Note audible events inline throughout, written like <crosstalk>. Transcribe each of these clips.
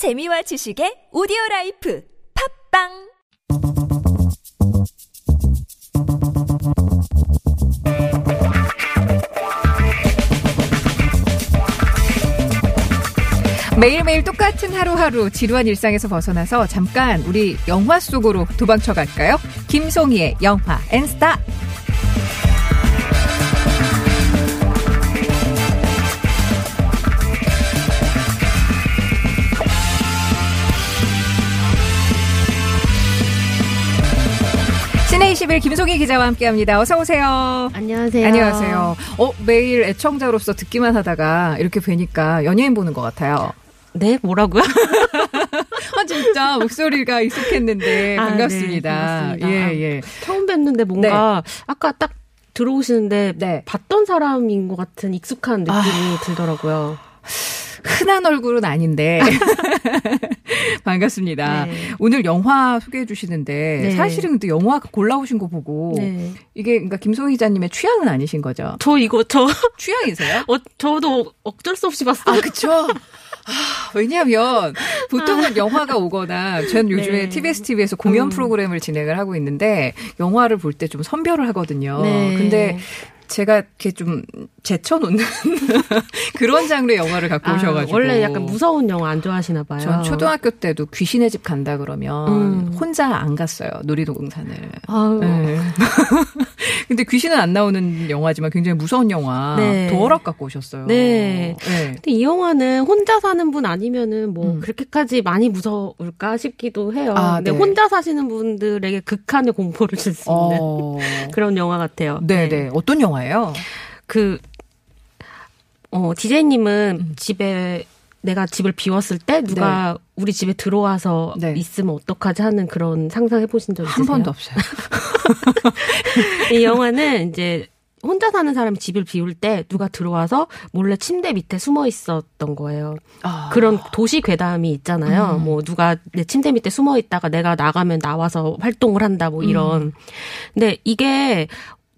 재미와 지식의 오디오 라이프 팟빵 매일매일 똑같은 하루하루 지루한 일상에서 벗어나서 잠깐 우리 영화 속으로 도망쳐 갈까요? 김송희의 영화 N 스타. 신의 21 김송희 기자와 함께합니다. 어서 오세요. 안녕하세요. 안녕하세요. 어, 매일 애청자로서 듣기만 하다가 이렇게 뵈니까 연예인 보는 것 같아요. 네, 뭐라고요? <laughs> 아, 진짜 목소리가 익숙했는데 아, 반갑습니다. 네, 반갑습니다. 예, 예. 처음 뵀는데 뭔가 아까 딱 들어오시는데 네. 봤던 사람인 것 같은 익숙한 느낌이 아. 들더라고요. 흔한 얼굴은 아닌데 <laughs> 반갑습니다. 네. 오늘 영화 소개해 주시는데 네. 사실은 근데 영화 골라오신 거 보고 네. 이게 그러니까 김소희 기자님의 취향은 아니신 거죠? 저 이거 저 <laughs> 취향이세요? 어, 저도 어쩔 수 없이 봤어요. 아, 그쵸? 아, 왜냐하면 보통은 영화가 오거나 전 요즘에 네. TBS TV에서 공연 음. 프로그램을 진행을 하고 있는데 영화를 볼 때 좀 선별을 하거든요. 네. 근데 제가 이렇게 좀 제쳐놓는 <laughs> 그런 장르의 영화를 갖고 아, 오셔가지고 원래 약간 무서운 영화 안 좋아하시나 봐요. 전 초등학교 때도 귀신의 집 간다 그러면 음. 혼자 안 갔어요 놀이동산을. 네. <laughs> 근데 귀신은 안 나오는 영화지만 굉장히 무서운 영화 네. 도어락 갖고 오셨어요. 네. 네. 근데 이 영화는 혼자 사는 분 아니면은 뭐 음. 그렇게까지 많이 무서울까 싶기도 해요. 아, 근데 네. 혼자 사시는 분들에게 극한의 공포를 줄 수 있는 어. <laughs> 그런 영화 같아요. 네, 네. 어떤 영화 예요? 그, 어, 디제이님은 음. 집에, 내가 집을 비웠을 때 누가 우리 집에 들어와서 네. 있으면 어떡하지 하는 그런 상상해 보신 적 있으세요? 한 번도 없어요. <laughs> 이 영화는 이제 혼자 사는 사람이 집을 비울 때 누가 들어와서 몰래 침대 밑에 숨어 있었던 거예요. 아. 그런 도시 괴담이 있잖아요. 음. 뭐 누가 내 침대 밑에 숨어 있다가 내가 나가면 나와서 활동을 한다 뭐 이런. 음. 근데 이게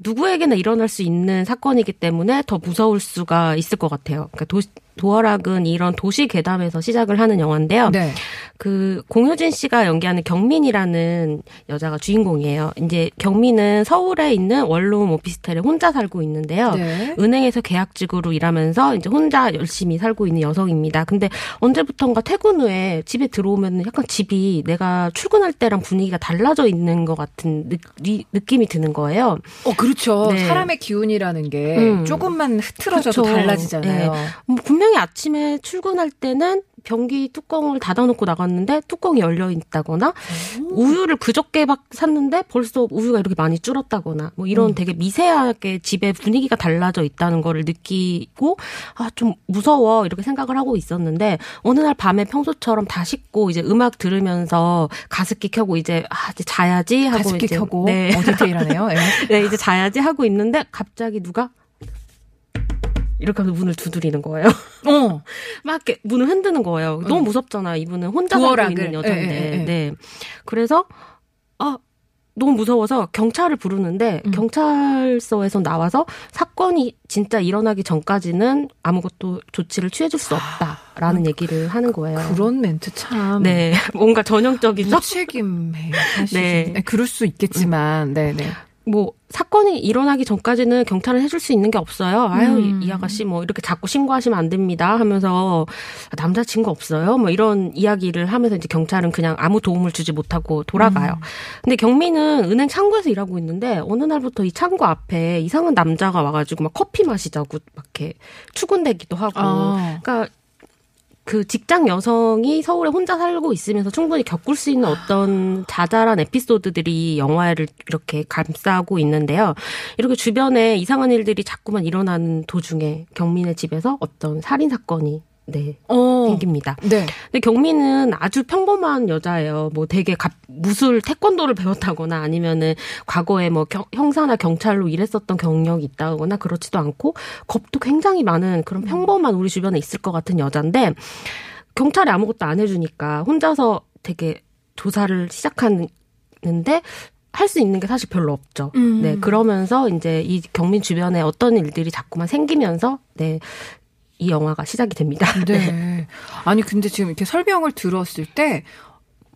누구에게나 일어날 수 있는 사건이기 때문에 더 무서울 수가 있을 것 같아요. 그러니까 도, 도어락은 이런 도시 괴담에서 시작을 하는 영화인데요. 네. 그 공효진 씨가 연기하는 경민이라는 여자가 주인공이에요. 이제 경민은 서울에 있는 원룸 오피스텔에 혼자 살고 있는데요. 네. 은행에서 계약직으로 일하면서 이제 혼자 열심히 살고 있는 여성입니다. 근데 언제부턴가 퇴근 후에 집에 들어오면 약간 집이 내가 출근할 때랑 분위기가 달라져 있는 것 같은 느, 리- 느낌이 드는 거예요. 어, 그렇죠. 네. 사람의 기운이라는 게 음. 조금만 흐트러져도 그렇죠. 달라지잖아요. 뭐 분명 히 아침에 출근할 때는 변기 뚜껑을 닫아놓고 나갔는데 뚜껑이 열려 있다거나 우유를 그저께 막 샀는데 벌써 우유가 이렇게 많이 줄었다거나 뭐 이런 음. 되게 미세하게 집에 분위기가 달라져 있다는 거를 느끼고 아 좀 무서워 이렇게 생각을 하고 있었는데 어느 날 밤에 평소처럼 다 씻고 이제 음악 들으면서 가습기 켜고 이제 아 이제 자야지 하고 가습기 이제 켜고 네. 어, 디테일하네요. 예. <laughs> 네, 이제 자야지 하고 있는데 갑자기 누가 이렇게 하면서 문을 두드리는 거예요. <laughs> 어. 막 이렇게 문을 흔드는 거예요. 너무 응. 무섭잖아. 이분은 혼자 살고. 있는 여자인데. 예, 예, 예. 네. 그래서 아 너무 무서워서 경찰을 부르는데 음. 경찰서에서 나와서 사건이 진짜 일어나기 전까지는 아무것도 조치를 취해줄 수 없다라는 얘기를 하는 거예요. 그런 멘트 참. 네, <laughs> 뭔가 전형적이죠. 사실. 네. 네. 그럴 수 있겠지만, 네, 네. 뭐 사건이 일어나기 전까지는 경찰은 해줄 수 있는 게 없어요. 아유 음. 이, 이 아가씨 뭐 이렇게 자꾸 신고하시면 안 됩니다 하면서 남자친구 없어요. 뭐 이런 이야기를 하면서 이제 경찰은 그냥 아무 도움을 주지 못하고 돌아가요. 음. 근데 경민은 은행 창구에서 일하고 있는데 어느 날부터 이 창구 앞에 이상한 남자가 와가지고 막 커피 마시자고 막 이렇게 추근대기도 하고. 아. 그러니까 그 직장 여성이 서울에 혼자 살고 있으면서 충분히 겪을 수 있는 어떤 자잘한 에피소드들이 영화를 이렇게 감싸고 있는데요. 이렇게 주변에 이상한 일들이 자꾸만 일어나는 도중에 경민의 집에서 어떤 살인 사건이 네 어. 생깁니다. 네. 근데 경민은 아주 평범한 여자예요. 뭐 되게 갑- 무술 태권도를 배웠다거나 아니면은 과거에 뭐 경- 형사나 경찰로 일했었던 경력이 있다거나 그렇지도 않고 겁도 굉장히 많은 그런 평범한 우리 주변에 있을 것 같은 여잔데 경찰이 아무것도 안 해주니까 혼자서 되게 조사를 시작하는데 할수 있는 게 사실 별로 없죠. 음. 네, 그러면서 이제 이 경민 주변에 어떤 일들이 자꾸만 생기면서 네. 이 영화가 시작이 됩니다. <laughs> 네. 아니 근데 지금 이렇게 설명을 들었을 때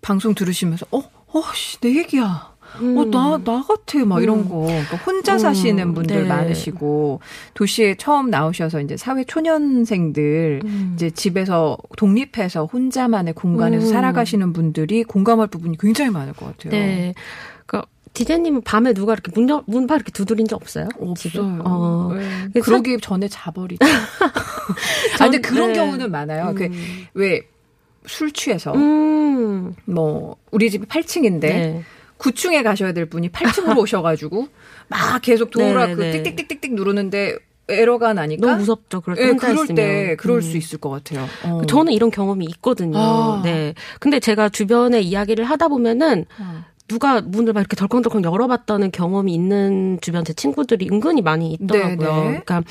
방송 들으시면서 어, 어, 씨, 내 얘기야. 어, 나, 나 같아. 막 이런 거. 그러니까 혼자 음, 사시는 분들 네. 많으시고, 도시에 처음 나오셔서 이제 사회 초년생들, 음. 이제 집에서 독립해서 혼자만의 공간에서 음. 살아가시는 분들이 공감할 부분이 굉장히 많을 것 같아요. 네. 디제님은 밤에 누가 이렇게 문, 열- 문바 이렇게 두드린 적 없어요? 없어요. 어. 네. 그 그러기 전에 자버리죠. <laughs> 아, 근데 그런 네. 경우는 많아요. 그, 왜, 술 취해서, 음. 뭐, 우리 집이 8층인데, 네. 9층에 가셔야 될 분이 8층으로 <laughs> 오셔가지고 막 계속 도우라 그 네네네. 띡띡띡띡띡 누르는데 에러가 나니까 너무 무섭죠. 그럴 때 예, 혼자 그럴 있으면. 때 그럴 음. 수 있을 것 같아요. 어. 저는 이런 경험이 있거든요. 아. 네. 근데 제가 주변에 이야기를 하다 보면은 어. 누가 문을 막 이렇게 덜컹덜컹 열어봤다는 경험이 있는 주변 제 친구들이 은근히 많이 있더라고요. 네네. 그러니까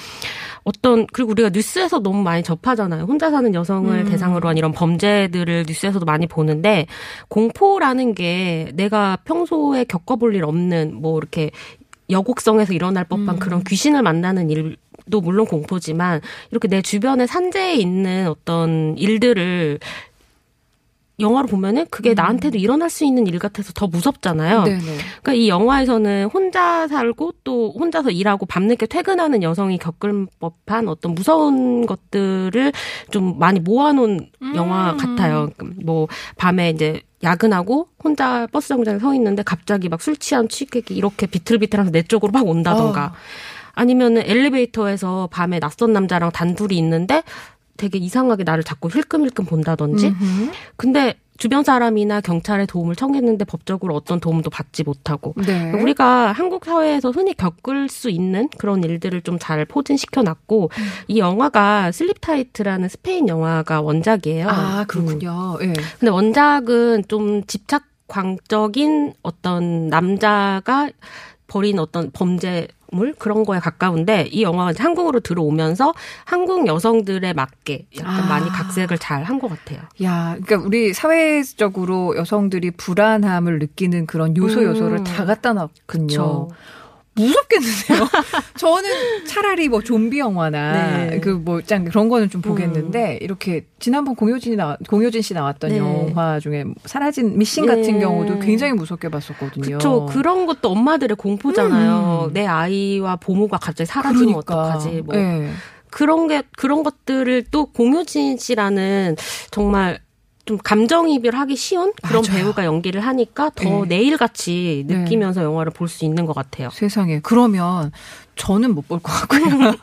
어떤 그리고 우리가 뉴스에서 너무 많이 접하잖아요. 혼자 사는 여성을 음. 대상으로 한 이런 범죄들을 뉴스에서도 많이 보는데 공포라는 게 내가 평소에 겪어볼 일 없는 뭐 이렇게 여곡성에서 일어날 법한 음. 그런 귀신을 만나는 일도 물론 공포지만 이렇게 내 주변에 산재에 있는 어떤 일들을 영화로 보면은 그게 나한테도 일어날 수 있는 일 같아서 더 무섭잖아요. 음. 네네. 그러니까 이 영화에서는 혼자 살고 또 혼자서 일하고 밤늦게 퇴근하는 여성이 겪을 법한 어떤 무서운 것들을 좀 많이 모아놓은 영화 음. 같아요. 뭐 밤에 이제 야근하고 혼자 버스 정류장에 서 있는데 갑자기 막 술 취한 취객이 이렇게 비틀비틀하면서 내 쪽으로 막 온다던가 어. 아니면은 엘리베이터에서 밤에 낯선 남자랑 단둘이 있는데 되게 이상하게 나를 자꾸 힐끔힐끔 본다든지 음흠. 근데 주변 사람이나 경찰의 도움을 청했는데 법적으로 어떤 도움도 받지 못하고 네. 우리가 한국 사회에서 흔히 겪을 수 있는 그런 일들을 좀 잘 포진시켜 놨고 음. 이 영화가 Sleep Tight라는 스페인 영화가 원작이에요. 아 음. 그렇군요. 예. 근데 원작은 좀 집착 광적인 어떤 남자가 벌인 어떤 범죄물 그런 거에 가까운데 이 영화가 한국으로 들어오면서 한국 여성들에 맞게 약간 아. 많이 각색을 잘 한 것 같아요. 야, 그러니까 우리 사회적으로 여성들이 불안함을 느끼는 그런 요소 음. 요소를 다 갖다 놨군요. 그쵸. 무섭겠는데요. <laughs> 저는 차라리 뭐 좀비 영화나 네. 그뭐짱 그런 거는 좀 보겠는데 이렇게 지난번 공효진이 나 공효진 씨 나왔던 네. 영화 중에 사라진 미싱 네. 같은 경우도 굉장히 무섭게 봤었거든요. 그렇죠. 그런 것도 엄마들의 공포잖아요. 음. 내 아이와 보모가 갑자기 사라지면 그러니까. 어떡하지? 뭐 네. 그런 게 그런 것들을 또 공효진 씨라는 정말 좀 감정이입을 하기 쉬운 그런 맞아요. 배우가 연기를 하니까 더 네. 내일같이 네. 느끼면서 영화를 볼 수 있는 것 같아요. 세상에 그러면 저는 못 볼 것 같고요.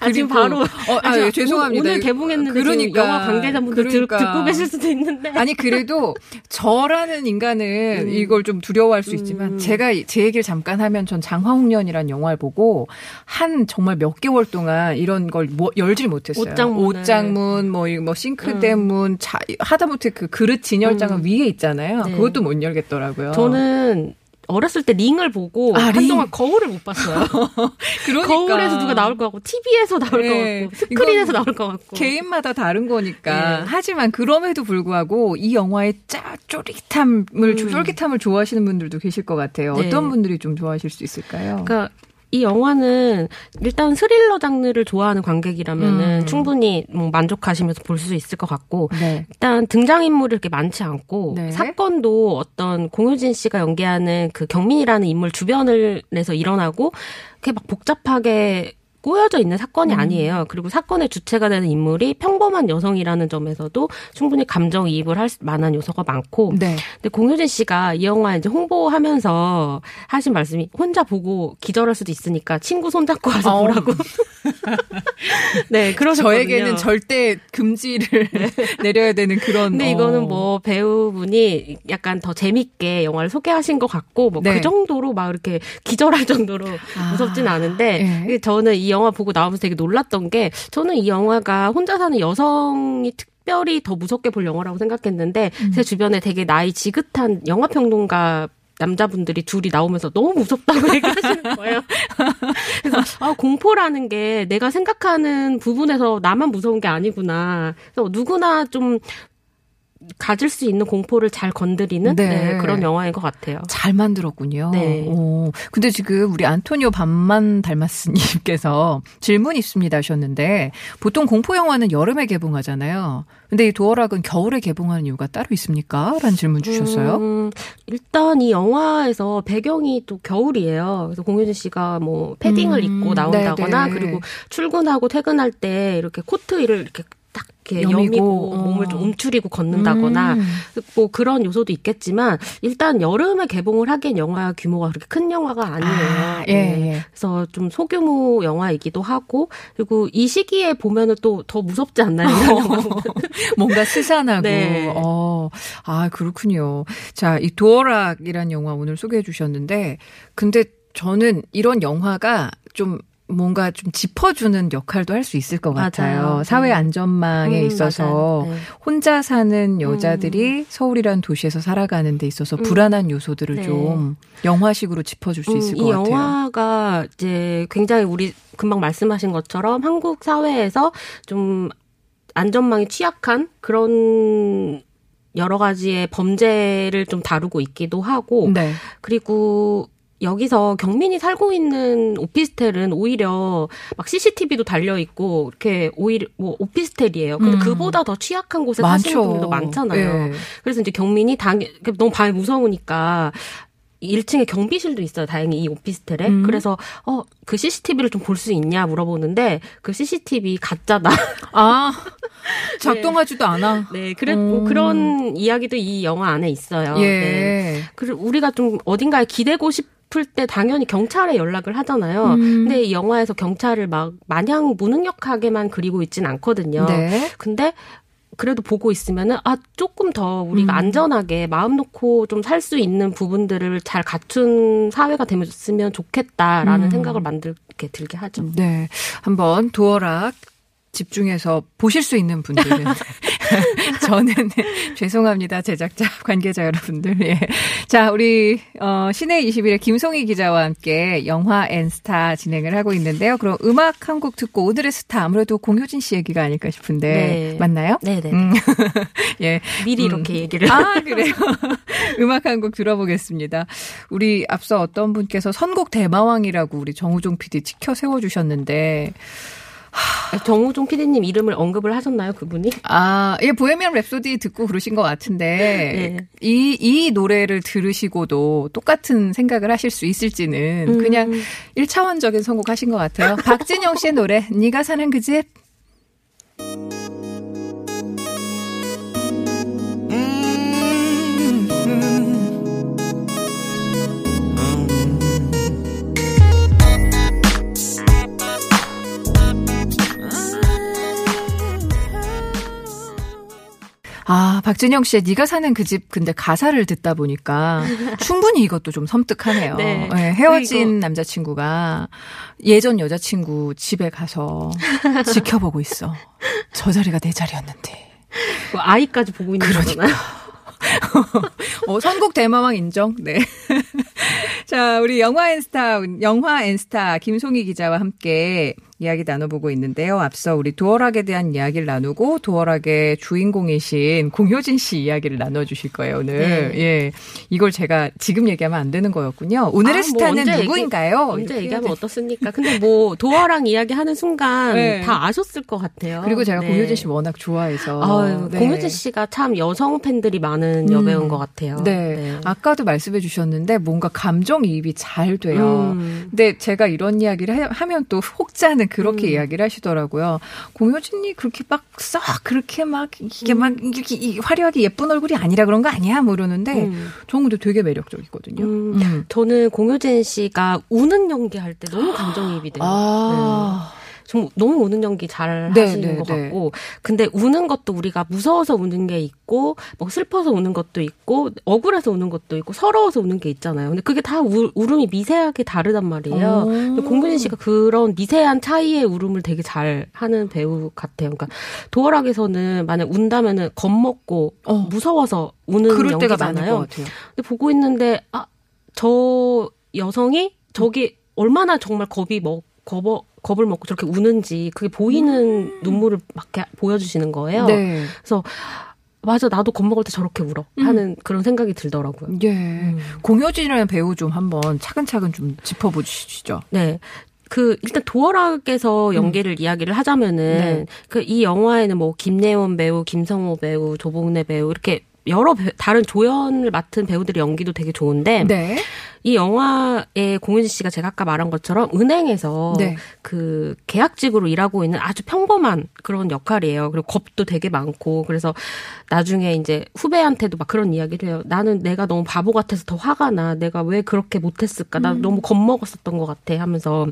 아, 지금 <laughs> 바로 어, 아, 지금 예, 죄송합니다. 오늘 개봉했는데 그러니까, 영화 관계자분들 들- 그러니까. 듣고 계실 수도 있는데 아니 그래도 저라는 인간은 음. 이걸 좀 두려워할 수 있지만 음. 제가 제 얘기를 잠깐 하면 전 장화홍련이라는 영화를 보고 한 정말 몇 개월 동안 이런 걸 뭐, 열질 못했어요. 옷장문을. 옷장문, 뭐, 이뭐 싱크대문, 자, 하다못해 그 그릇 진열장은 음. 위에 있잖아요. 네. 그것도 못 열겠더라고요. 저는 어렸을 때 링을 보고 아, 링. 한동안 거울을 못 봤어요. <laughs> 그러니까 거울에서 누가 나올 것 같고 TV에서 나올 네. 것 같고 스크린에서 나올 것 같고 개인마다 다른 거니까. 네. 하지만 그럼에도 불구하고 이 영화의 짜 쫄깃함을 음. 쫄깃함을 좋아하시는 분들도 계실 것 같아요. 네. 어떤 분들이 좀 좋아하실 수 있을까요? 그러니까 이 영화는 일단 스릴러 장르를 좋아하는 관객이라면은 음. 충분히 뭐 만족하시면서 볼 수 있을 것 같고 네. 일단 등장 인물이 이렇게 많지 않고 네. 사건도 어떤 공효진 씨가 연기하는 그 경민이라는 인물 주변을 내서 일어나고 그게 막 복잡하게 꼬여져 있는 사건이 음. 아니에요. 그리고 사건의 주체가 되는 인물이 평범한 여성이라는 점에서도 충분히 감정 이입을 할 만한 요소가 많고 네. 근데 공효진 씨가 이 영화 이제 홍보하면서 하신 말씀이 혼자 보고 기절할 수도 있으니까 친구 손잡고 와서 어. 보라고. <laughs> 네, 그러셨거든요. 저에게는 절대 금지를 <laughs> 내려야 되는 그런. 근데 어. 이거는 뭐 배우분이 약간 더 재밌게 영화를 소개하신 것 같고 뭐그 네. 정도로 막 이렇게 기절할 정도로 아. 무섭진 않은데 네. 저는 이 영화 보고 나오면서 되게 놀랐던 게 저는 이 영화가 혼자 사는 여성이 특별히 더 무섭게 볼 영화라고 생각했는데 음. 제 주변에 되게 나이 지긋한 영화 평론가 남자분들이 둘이 나오면서 너무 무섭다고 <laughs> 얘기하시는 거예요. 그래서 아 공포라는 게 내가 생각하는 부분에서 나만 무서운 게 아니구나. 그래서 누구나 좀 가질 수 있는 공포를 잘 건드리는 네. 네, 그런 영화인 것 같아요. 잘 만들었군요. 네. 오, 근데 지금 우리 안토니오 반만 닮았으님께서 <laughs> 질문 있습니다 하셨는데 보통 공포 영화는 여름에 개봉하잖아요. 근데 이 도어락은 겨울에 개봉하는 이유가 따로 있습니까? 라는 질문 주셨어요. 음, 일단 이 영화에서 배경이 또 겨울이에요. 그래서 공효진 씨가 뭐 패딩을 음, 입고 나온다거나 네네. 그리고 출근하고 퇴근할 때 이렇게 코트를 이렇게 딱 이렇게 여미고, 어. 몸을 좀 움츠리고 걷는다거나 음. 뭐 그런 요소도 있겠지만 일단 여름에 개봉을 하기엔 영화 규모가 그렇게 큰 영화가 아니에요. 아, 예, 네. 예. 그래서 좀 소규모 영화이기도 하고 그리고 이 시기에 보면은 또 더 무섭지 않나요? <laughs> 영화는? 뭔가 스산하고. 네. 어, 아, 그렇군요. 자, 이 도어락이라는 영화 오늘 소개해 주셨는데, 근데 저는 이런 영화가 좀 뭔가 좀 짚어주는 역할도 할 수 있을 것 같아요. 맞아요. 사회 네. 안전망에 음, 있어서. 네. 음. 혼자 사는 여자들이 서울이라는 도시에서 살아가는 데 있어서 불안한 요소들을 네. 좀 영화식으로 짚어줄 수 있을 음, 것이 같아요. 영화가 이제 굉장히 우리 금방 말씀하신 것처럼 한국 사회에서 좀 안전망이 취약한 그런 여러 가지의 범죄를 좀 다루고 있기도 하고 네. 그리고 여기서 경민이 살고 있는 오피스텔은 오히려 막 CCTV도 달려 있고 이렇게 오히려 뭐 오피스텔이에요. 근데 음. 그보다 더 취약한 곳에 사시는 많죠. 분들도 많잖아요. 예. 그래서 이제 경민이 당 너무 밤에 무서우니까 1층에 경비실도 있어요. 다행히 이 오피스텔에. 음. 그래서 어 그 CCTV를 좀 볼 수 있냐 물어보는데 그 CCTV 가짜다. 아, <laughs> 작동하지도 않아. 네, 그래 뭐 음. 그런 이야기도 이 영화 안에 있어요. 예. 네. 그리고 우리가 좀 어딘가에 기대고 싶 을 때 당연히 경찰에 연락을 하잖아요. 음. 근데 이 영화에서 경찰을 막 마냥 무능력하게만 그리고 있진 않거든요. 네. 근데 그래도 보고 있으면은 아 조금 더 우리가 음. 안전하게 마음 놓고 좀 살 수 있는 부분들을 잘 갖춘 사회가 되면 좋겠다라는 음. 생각을 만들게 들게 하죠. 네. 한번 도어락 집중해서 보실 수 있는 분들은 <laughs> 저는 <laughs> 죄송합니다 제작자 관계자 여러분들 예. 자 우리 어 시내 21의 김송희 기자와 함께 영화 앤스타 진행을 하고 있는데요 그럼 음악 한 곡 듣고 오늘의 스타 아무래도 공효진 씨 얘기가 아닐까 싶은데 네. 맞나요? 네네. 음. <laughs> 예. 미리 음. 이렇게 얘기를. 아, 그래요. 음악 한 곡 들어보겠습니다. 우리 앞서 어떤 분께서 선곡 대마왕이라고 우리 정우종 PD 지켜 세워주셨는데, 정우종 PD님 이름을 언급을 하셨나요, 그분이? 아, 예, 보헤미안 랩소디 듣고 그러신 것 같은데, 네. 이, 이 노래를 들으시고도 똑같은 생각을 하실 수 있을지는 음. 그냥 1차원적인 선곡 하신 것 같아요. 박진영 씨의 노래, 네가 사는 그 집. 박진영 씨의 네가 사는 그 집 근데 가사를 듣다 보니까 <laughs> 충분히 이것도 좀 섬뜩하네요. 네. 예, 헤어진 남자친구가 예전 여자친구 집에 가서 <laughs> 지켜보고 있어. 저 자리가 내 자리였는데. 그 아이까지 보고 있는 거잖아요. <laughs> 어, 선곡 대마왕 인정. 네. <laughs> 자, 우리 영화 앤스타, 영화 앤스타 김송희 기자와 함께 이야기 나눠보고 있는데요. 앞서 우리 도어락에 대한 이야기를 나누고 도어락의 주인공이신 공효진 씨 이야기를 나눠주실 거예요, 오늘. 네. 예. 이걸 제가 지금 얘기하면 안 되는 거였군요. 오늘의 아, 뭐 스타는 얘기- 누구인가요? 언제 얘기하면 어떻습니까? 근데 뭐 도어랑 이야기하는 순간 네. 다 아셨을 것 같아요. 그리고 제가 네. 공효진 씨 워낙 좋아해서. 아유, 네. 공효진 씨가 참 여성 팬들이 많은 여배우인 음. 것 같아요. 네. 아까도 말씀해 주셨는데 뭔가 감정이입이 잘 돼요. 음. 근데 제가 이런 이야기를 하- 하면 또 혹자는 그렇게 음. 이야기를 하시더라고요. 공효진이 그렇게 막 썩 그렇게 막 이게 막 이렇게 이 화려하게 예쁜 얼굴이 아니라 그런 거 아니야? 뭐 이러는데 음. 저는 근데 되게 매력적이거든요. 음. 음. 저는 공효진 씨가 우는 연기할 때 너무 감정이입이 돼요. 아. 좀 너무 우는 연기 잘 네, 하시는 네, 것 네. 같고 근데 우는 것도 우리가 무서워서 우는 게 있고 뭐 슬퍼서 우는 것도 있고 억울해서 우는 것도 있고 서러워서 우는 게 있잖아요. 근데 그게 다 우, 울음이 미세하게 다르단 말이에요. 오. 근데 공균진 씨가 그런 미세한 차이의 울음을 되게 잘 하는 배우 같아요. 그러니까 도어락에서는 만약 운다면은 겁먹고 어. 무서워서 우는 그럴 때가. 것 같아요. 근데 보고 있는데 아 저 여성이 저기 얼마나 정말 겁이 먹 겁어 겁을 먹고 저렇게 우는지 그게 보이는 눈물을 막 보여주시는 거예요. 네. 그래서 맞아 나도 겁먹을 때 저렇게 울어 음. 하는 그런 생각이 들더라고요. 예. 음. 공효진이라는 배우 좀 한번 차근차근 좀 짚어보시죠. 네. 그 일단 도어락에서 연기를 이야기를 하자면은 음. 네. 그이 영화에는 뭐 김래원 배우, 김성호 배우, 조봉래 배우 이렇게 여러 배- 다른 조연을 맡은 배우들의 연기도 되게 좋은데 네. 이 영화에 공윤지 씨가 제가 아까 말한 것처럼 은행에서 네. 그 계약직으로 일하고 있는 아주 평범한 그런 역할이에요. 그리고 겁도 되게 많고 그래서 나중에 이제 후배한테도 막 그런 이야기를 해요. 나는 내가 너무 바보 같아서 더 화가 나. 내가 왜 그렇게 못했을까? 나 너무 겁먹었었던 것 같아 하면서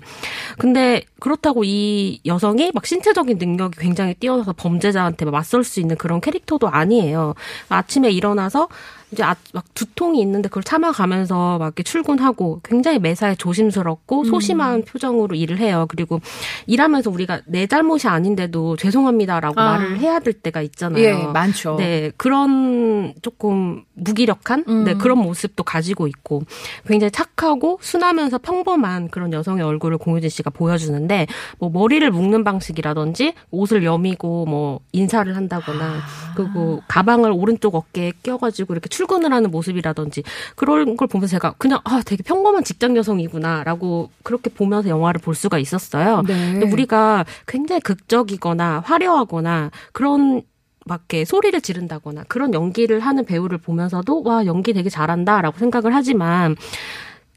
근데 그렇다고 이 여성이 막 신체적인 능력이 굉장히 뛰어나서 범죄자한테 막 맞설 수 있는 그런 캐릭터도 아니에요. 아침에 일어나서 이제 아, 막 두통이 있는데 그걸 참아가면서 막 이렇게 출근하고 굉장히 매사에 조심스럽고 음. 소심한 표정으로 일을 해요. 그리고 일하면서 우리가 내 잘못이 아닌데도 죄송합니다라고 아. 말을 해야 될 때가 있잖아요. 예, 많죠. 네, 그런 조금 무기력한 음. 네, 그런 모습도 가지고 있고 굉장히 착하고 순하면서 평범한 그런 여성의 얼굴을 공유진 씨가 보여주는데 뭐 머리를 묶는 방식이라든지 옷을 여미고 뭐 인사를 한다거나 아. 그리고 가방을 오른쪽 어깨에 껴가지고 이렇게 출근을 하는 모습이라든지 그런 걸 보면서 제가 그냥 아 되게 평범한 직장 여성이구나라고 그렇게 보면서 영화를 볼 수가 있었어요. 네. 근데 우리가 굉장히 극적이거나 화려하거나 그런 막 이렇게 소리를 지른다거나 그런 연기를 하는 배우를 보면서도 와 연기 되게 잘한다라고 생각을 하지만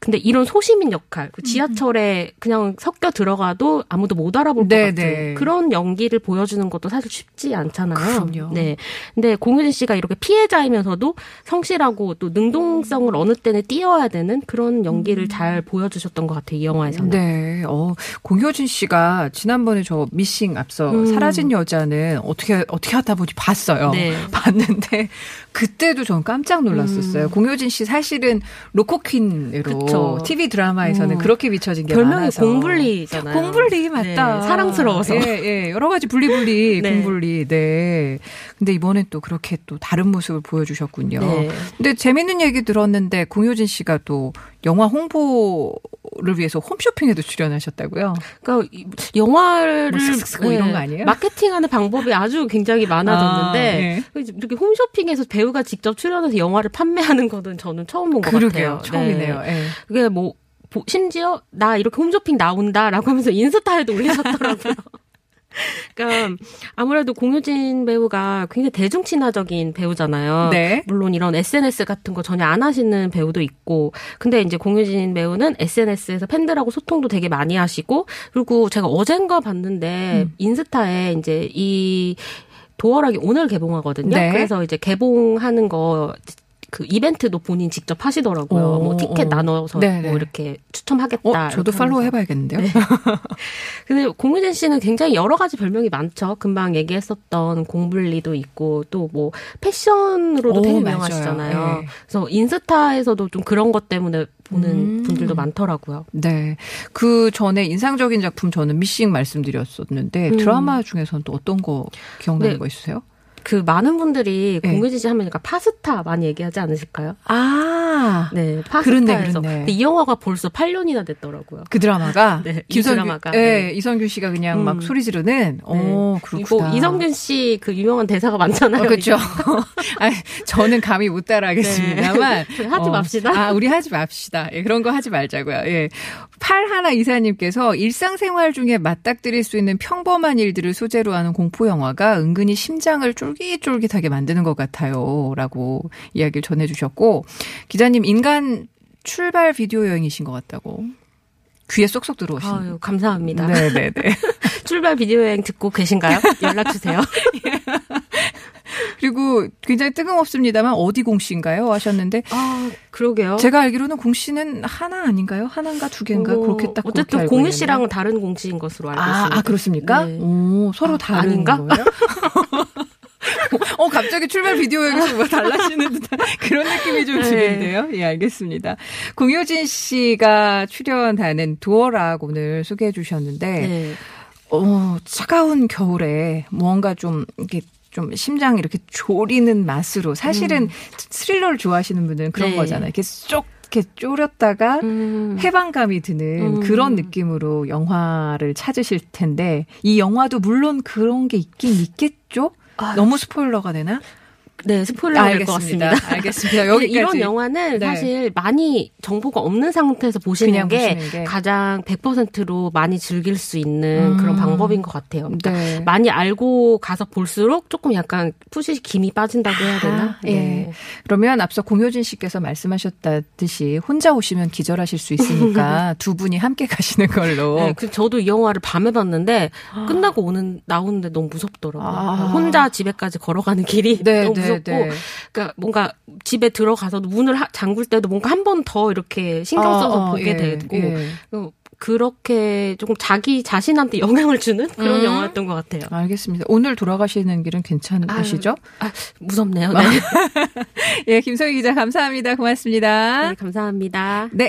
근데 이런 소시민 역할 그 지하철에 그냥 섞여 들어가도 아무도 못 알아볼 것 네, 같은 네. 그런 연기를 보여주는 것도 사실 쉽지 않잖아요. 그럼요. 네. 근데 공유진 씨가 이렇게 피해자이면서도 성실하고 또 능동성을 어느 때는 띄어야 되는 그런 연기를 잘 보여주셨던 것 같아요. 이 영화에서는. 음. 네. 어, 공효진 씨가 지난번에 저 미싱 앞서 음. 사라진 여자는 어떻게 어떻게 하다 보니 봤어요. 네. <laughs> 봤는데 그때도 전 깜짝 놀랐었어요. 공효진 씨 사실은 로코퀸으로 음. 그쵸. TV 드라마에서는 음. 그렇게 비춰진 게 별명이 많아서 공불리잖아요. 공불리 맞다. 네, 사랑스러워서. 예, 예. 여러 가지 분리분리 <laughs> 네. 공불리. 네. 근데 이번엔 또 그렇게 또 다른 모습을 보여주셨군요. 네. 근데 재밌는 얘기 들었는데 공효진 씨가 또 영화 홍보를 위해서 홈쇼핑에도 출연하셨다고요? 그러니까 이- 영화를 뭐 쓱쓱 뭐 이런 거 아니에요? 마케팅하는 방법이 아주 굉장히 많아졌는데 아, 네. 이렇게 홈쇼핑에서 배우가 직접 출연해서 영화를 판매하는 거는 저는 처음 본 것. 같아요. 처음이네요. 네. 예. 그게 뭐 보- 심지어 나 이렇게 홈쇼핑 나온다라고 하면서 인스타에도 올리셨더라고요. <laughs> 그러니까 아무래도 공유진 배우가 굉장히 대중 친화적인 배우잖아요. 네. 물론 이런 SNS 같은 거 전혀 안 하시는 배우도 있고, 근데 이제 공유진 배우는 SNS에서 팬들하고 소통도 되게 많이 하시고, 그리고 제가 어젠가 봤는데 음. 인스타에 이제 이 도어락이 오늘 개봉하거든요. 네. 그래서 이제 개봉하는 거. 그 이벤트도 본인 직접 하시더라고요. 어, 뭐 티켓 어. 나눠서 네네. 뭐 이렇게 추첨하겠다. 어, 저도 팔로우. 해봐야겠는데요. <laughs> 근데 공유진 씨는 굉장히 여러 가지 별명이 많죠. 금방 얘기했었던 공블리도 있고 또 뭐 패션으로도 오, 되게. 유명하시잖아요. 네. 그래서 인스타에서도 좀 그런 것 때문에 보는 음. 분들도 많더라고요. 네. 그 전에 인상적인 작품 저는 미싱 말씀드렸었는데 음. 드라마 중에서는 또 어떤 거 기억나는 네. 거 있으세요? 그 많은 분들이 네. 공유진 씨 하면 그러니까 파스타 많이 얘기하지 않으실까요? 아. 네, 그렇네, 파스타에서. 그렇네. 근데 이 영화가 벌써 8년이나 됐더라고요. 그 드라마가 <laughs> 네, 이 김성규, 드라마가. 예, 네. 이성균 씨가 그냥 음. 막 소리 지르는. 어, 그렇구나. 뭐 이성균 씨 그 유명한 대사가 많잖아요. 어, 그렇죠. <laughs> 아, 저는 감히 못 따라하겠습니다만 네. <laughs> 하지 어, 맙시다. 아, 우리 하지 맙시다. 예, 그런 거 하지 말자고요. 예. 팔 하나 이사님께서 일상생활 중에 맞닥뜨릴 수 있는 평범한 일들을 소재로 하는 공포 영화가 은근히 심장을 쫄 깃쫄깃하게 만드는 것 같아요.라고 이야기를 전해주셨고 기자님 인간 출발 비디오 여행이신 것 같다고 귀에 쏙쏙 들어오신. 아유, 감사합니다. 네네네. <laughs> 출발 비디오 여행 듣고 계신가요? 연락 주세요. <laughs> 그리고 굉장히 뜬금없습니다만 어디 공씨인가요? 하셨는데 아, 그러게요. 제가 알기로는 공씨는 하나 아닌가요? 하나인가 두 개인가 어, 그렇게 딱 어쨌든 공유. 씨랑은 다른 공씨인 것으로 알고 아, 있습니다. 아 그렇습니까? 네. 오, 서로 아, 다른 아닌가? 거예요? <laughs> 어, 갑자기 출발 비디오에서 뭐 달라지는 듯한 그런 느낌이 좀 네. 드는데요. 예, 알겠습니다. 공효진 씨가 출연하는 두어락 오늘 소개해 주셨는데, 네. 어, 차가운 겨울에 무언가 좀, 이렇게 좀 심장 이렇게 졸이는 맛으로 사실은 스릴러를 좋아하시는 분들은 그런 음. 네. 거잖아요. 이렇게 쏙 이렇게 졸였다가 음. 해방감이 드는 음. 그런 느낌으로 영화를 찾으실 텐데 이 영화도 물론 그런 게 있긴 있겠죠. 아, 너무 스포일러가 되나? 네, 스포일러가 될것 알겠습니다. 같습니다. 알겠습니다. <laughs> 여기까지. 이런 영화는 네. 사실 많이 정보가 없는 상태에서 보시는 게, 보시는 게. 가장 100%로 많이 즐길 수 있는 음. 그런 방법인 것 같아요. 그러니까 네. 많이 알고 가서 볼수록 조금 약간 푸시 김이 빠진다고 해야 되나? 아, 예. 그러면 앞서 공효진 씨께서 말씀하셨다듯이 혼자 오시면 기절하실 수 있으니까 <laughs> 두 분이 함께 가시는 걸로. 네, 그 저도 이 영화를 밤에 봤는데 끝나고 오는 나오는데 너무 무섭더라고요. 아. 혼자 집에까지 걸어가는 길이 네, 너무 네, 무섭고, 네. 그러니까 뭔가 집에 들어가서도 문을 하- 잠글 때도 뭔가 한 번 더 이렇게 신경 아, 써서 아, 보게 예, 되고 예. 어, 그렇게 조금 자기 자신한테 영향을 주는 그런 음. 영화였던 것 같아요. 알겠습니다. 오늘 돌아가시는 길은 괜찮으시죠? 아, 무섭네요. 네. <laughs> 예, 김성희 기자 감사합니다. 고맙습니다. 네, 감사합니다. 네.